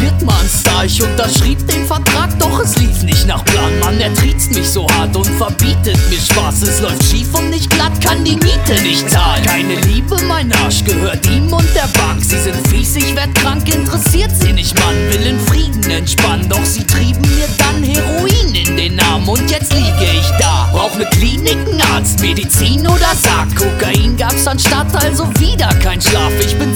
wird man Star. Ich unterschrieb den Vertrag, doch es lief nicht nach Plan. Mann, er triezt mich so hart und verbietet mir Spaß. Es läuft schief und nicht glatt, kann die Miete nicht zahlen. Keine Liebe, mein Arsch gehört ihm und der Bank. Sie sind fies, ich werd krank, interessiert sie nicht, Mann. Will in Frieden entspannen, doch sie trieben mir dann Heroin in den Arm. Und jetzt liege ich da. Brauch ne Klinik, Arzt, Medizin oder Sack. Kokain gab's anstatt, also wieder kein Schlaf. Ich bin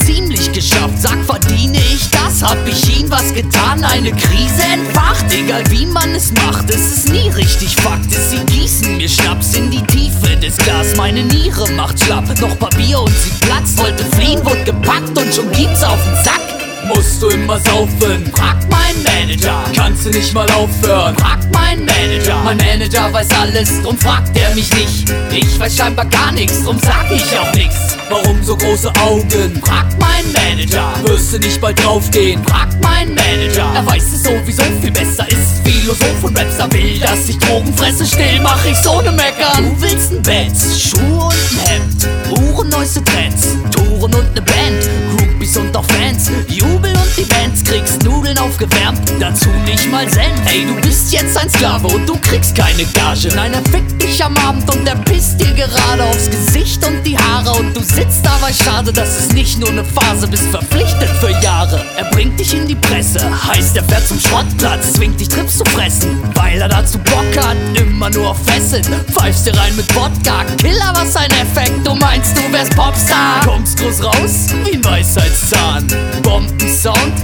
verdiene ich das? Hab ich ihm was getan? Eine Krise entfacht? Egal wie man es macht, es ist nie richtig Fakt. Ist sie gießen mir Schnaps in die Tiefe des Glas. Meine Niere macht schlapp, noch Papier und sie platzt. Wollte fliehen, wurde gepackt und schon gibt's auf den Sack. Musst du immer saufen? Frag mein Manager. Kannst du nicht mal aufhören? Frag mein Manager. Mein Manager weiß alles, drum fragt er mich nicht. Ich weiß scheinbar gar nichts, drum sag ich auch nichts. Warum so große Augen? Frag mein Manager. Wirst du nicht bald draufgehen? Frag mein Manager. Er weiß es sowieso viel besser, ist Philosoph und Rapster will, dass ich Drogen fresse. Still mach ich's ohne Meckern. Du willst ein Bett, Schuhe und ein Hemd, Uhren, neueste Trends, Touren und ne Band, Groupies und auch Fans, aufgewärmt, dazu nicht mal Senf. Ey, du bist jetzt ein Sklave und du kriegst keine Gage. Nein, er fickt dich am Abend und er pisst dir gerade aufs Gesicht und die Haare und du sitzt dabei. Schade, dass es nicht nur ne Phase, bist verpflichtet für Jahre. Er bringt dich in die Presse, heißt er fährt zum Schrottplatz, zwingt dich Trips zu fressen, weil er dazu Bock hat, immer nur auf Fesseln. Pfeifst dir rein mit Wodka, Killer, was ein Effekt, du meinst, du wärst Popstar. Kommst groß raus, wie ein Weisheitszahn. Bombensound und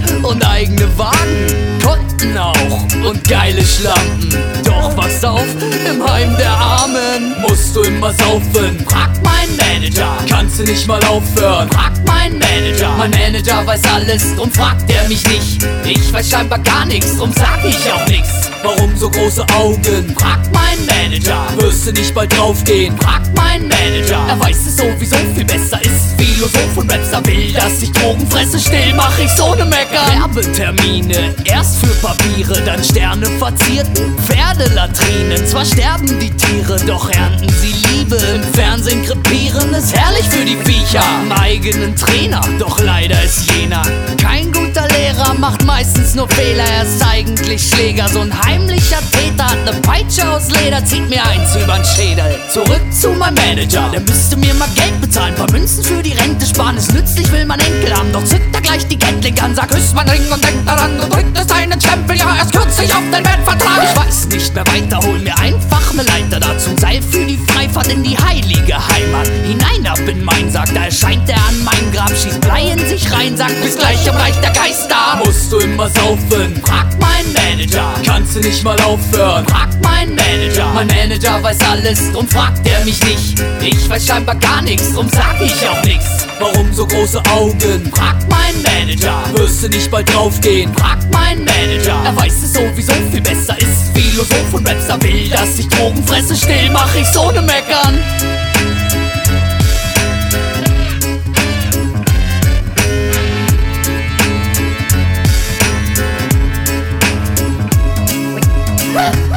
eigene Wagen, Konten auch und geile Schlampen. Doch pass auf, im Heim der Armen musst du immer saufen. Frag mein Manager, kannst du nicht mal aufhören? Frag mein Manager, mein Manager weiß alles, drum fragt er mich nicht. Ich weiß scheinbar gar nichts, drum sag ich auch nichts. Warum so große Augen? Frag mein Manager, du nicht bald draufgehen? Frag mein Manager, er weiß es sowieso viel besser, ist Philosoph und Rapster will, dass ich Drogen fresse, still mach ich's ohne Meckern. Werbetermine, erst für Papiere, dann Sterne verzierten Pferdelatrinen. Zwar sterben die Tiere, doch ernten sie Liebe. Im Fernsehen krepieren ist herrlich für die Viecher. Einen eigenen Trainer, doch leider macht meistens nur Fehler. Er ist eigentlich Schläger, so ein heimlicher Täter hat ne Peitsche aus Leder, zieht mir eins übern Schädel. Zurück zu meinem Manager, der müsste mir mal Geld bezahlen, paar Münzen für die Rente sparen. Ist nützlich, will mein Enkel haben, doch zückt er gleich die Gatling an, sagt, küsst mein Ring und denkt daran und drückt es einen Stempel, ja, erst kürzlich auf den Bettvertrag. Ich weiß nicht mehr weiter, hol mir einfach ne Leiter dazu, Seil für die Freifahrt in die heilige Heimat. Hinein ab in mein Sarg, da erscheint er an mein Grab, immer saufen, frag mein Manager, kannst du nicht mal aufhören, frag mein Manager. Mein Manager weiß alles, drum fragt er mich nicht. Ich weiß scheinbar gar nichts, drum sag ich auch nichts. Warum so große Augen? Frag mein Manager. Wirst du nicht bald draufgehen? Frag mein Manager. Er weiß es sowieso viel besser, ist Philosoph und Rapster will, dass ich Drogen fresse, still mach ich's ohne Meckern. 啊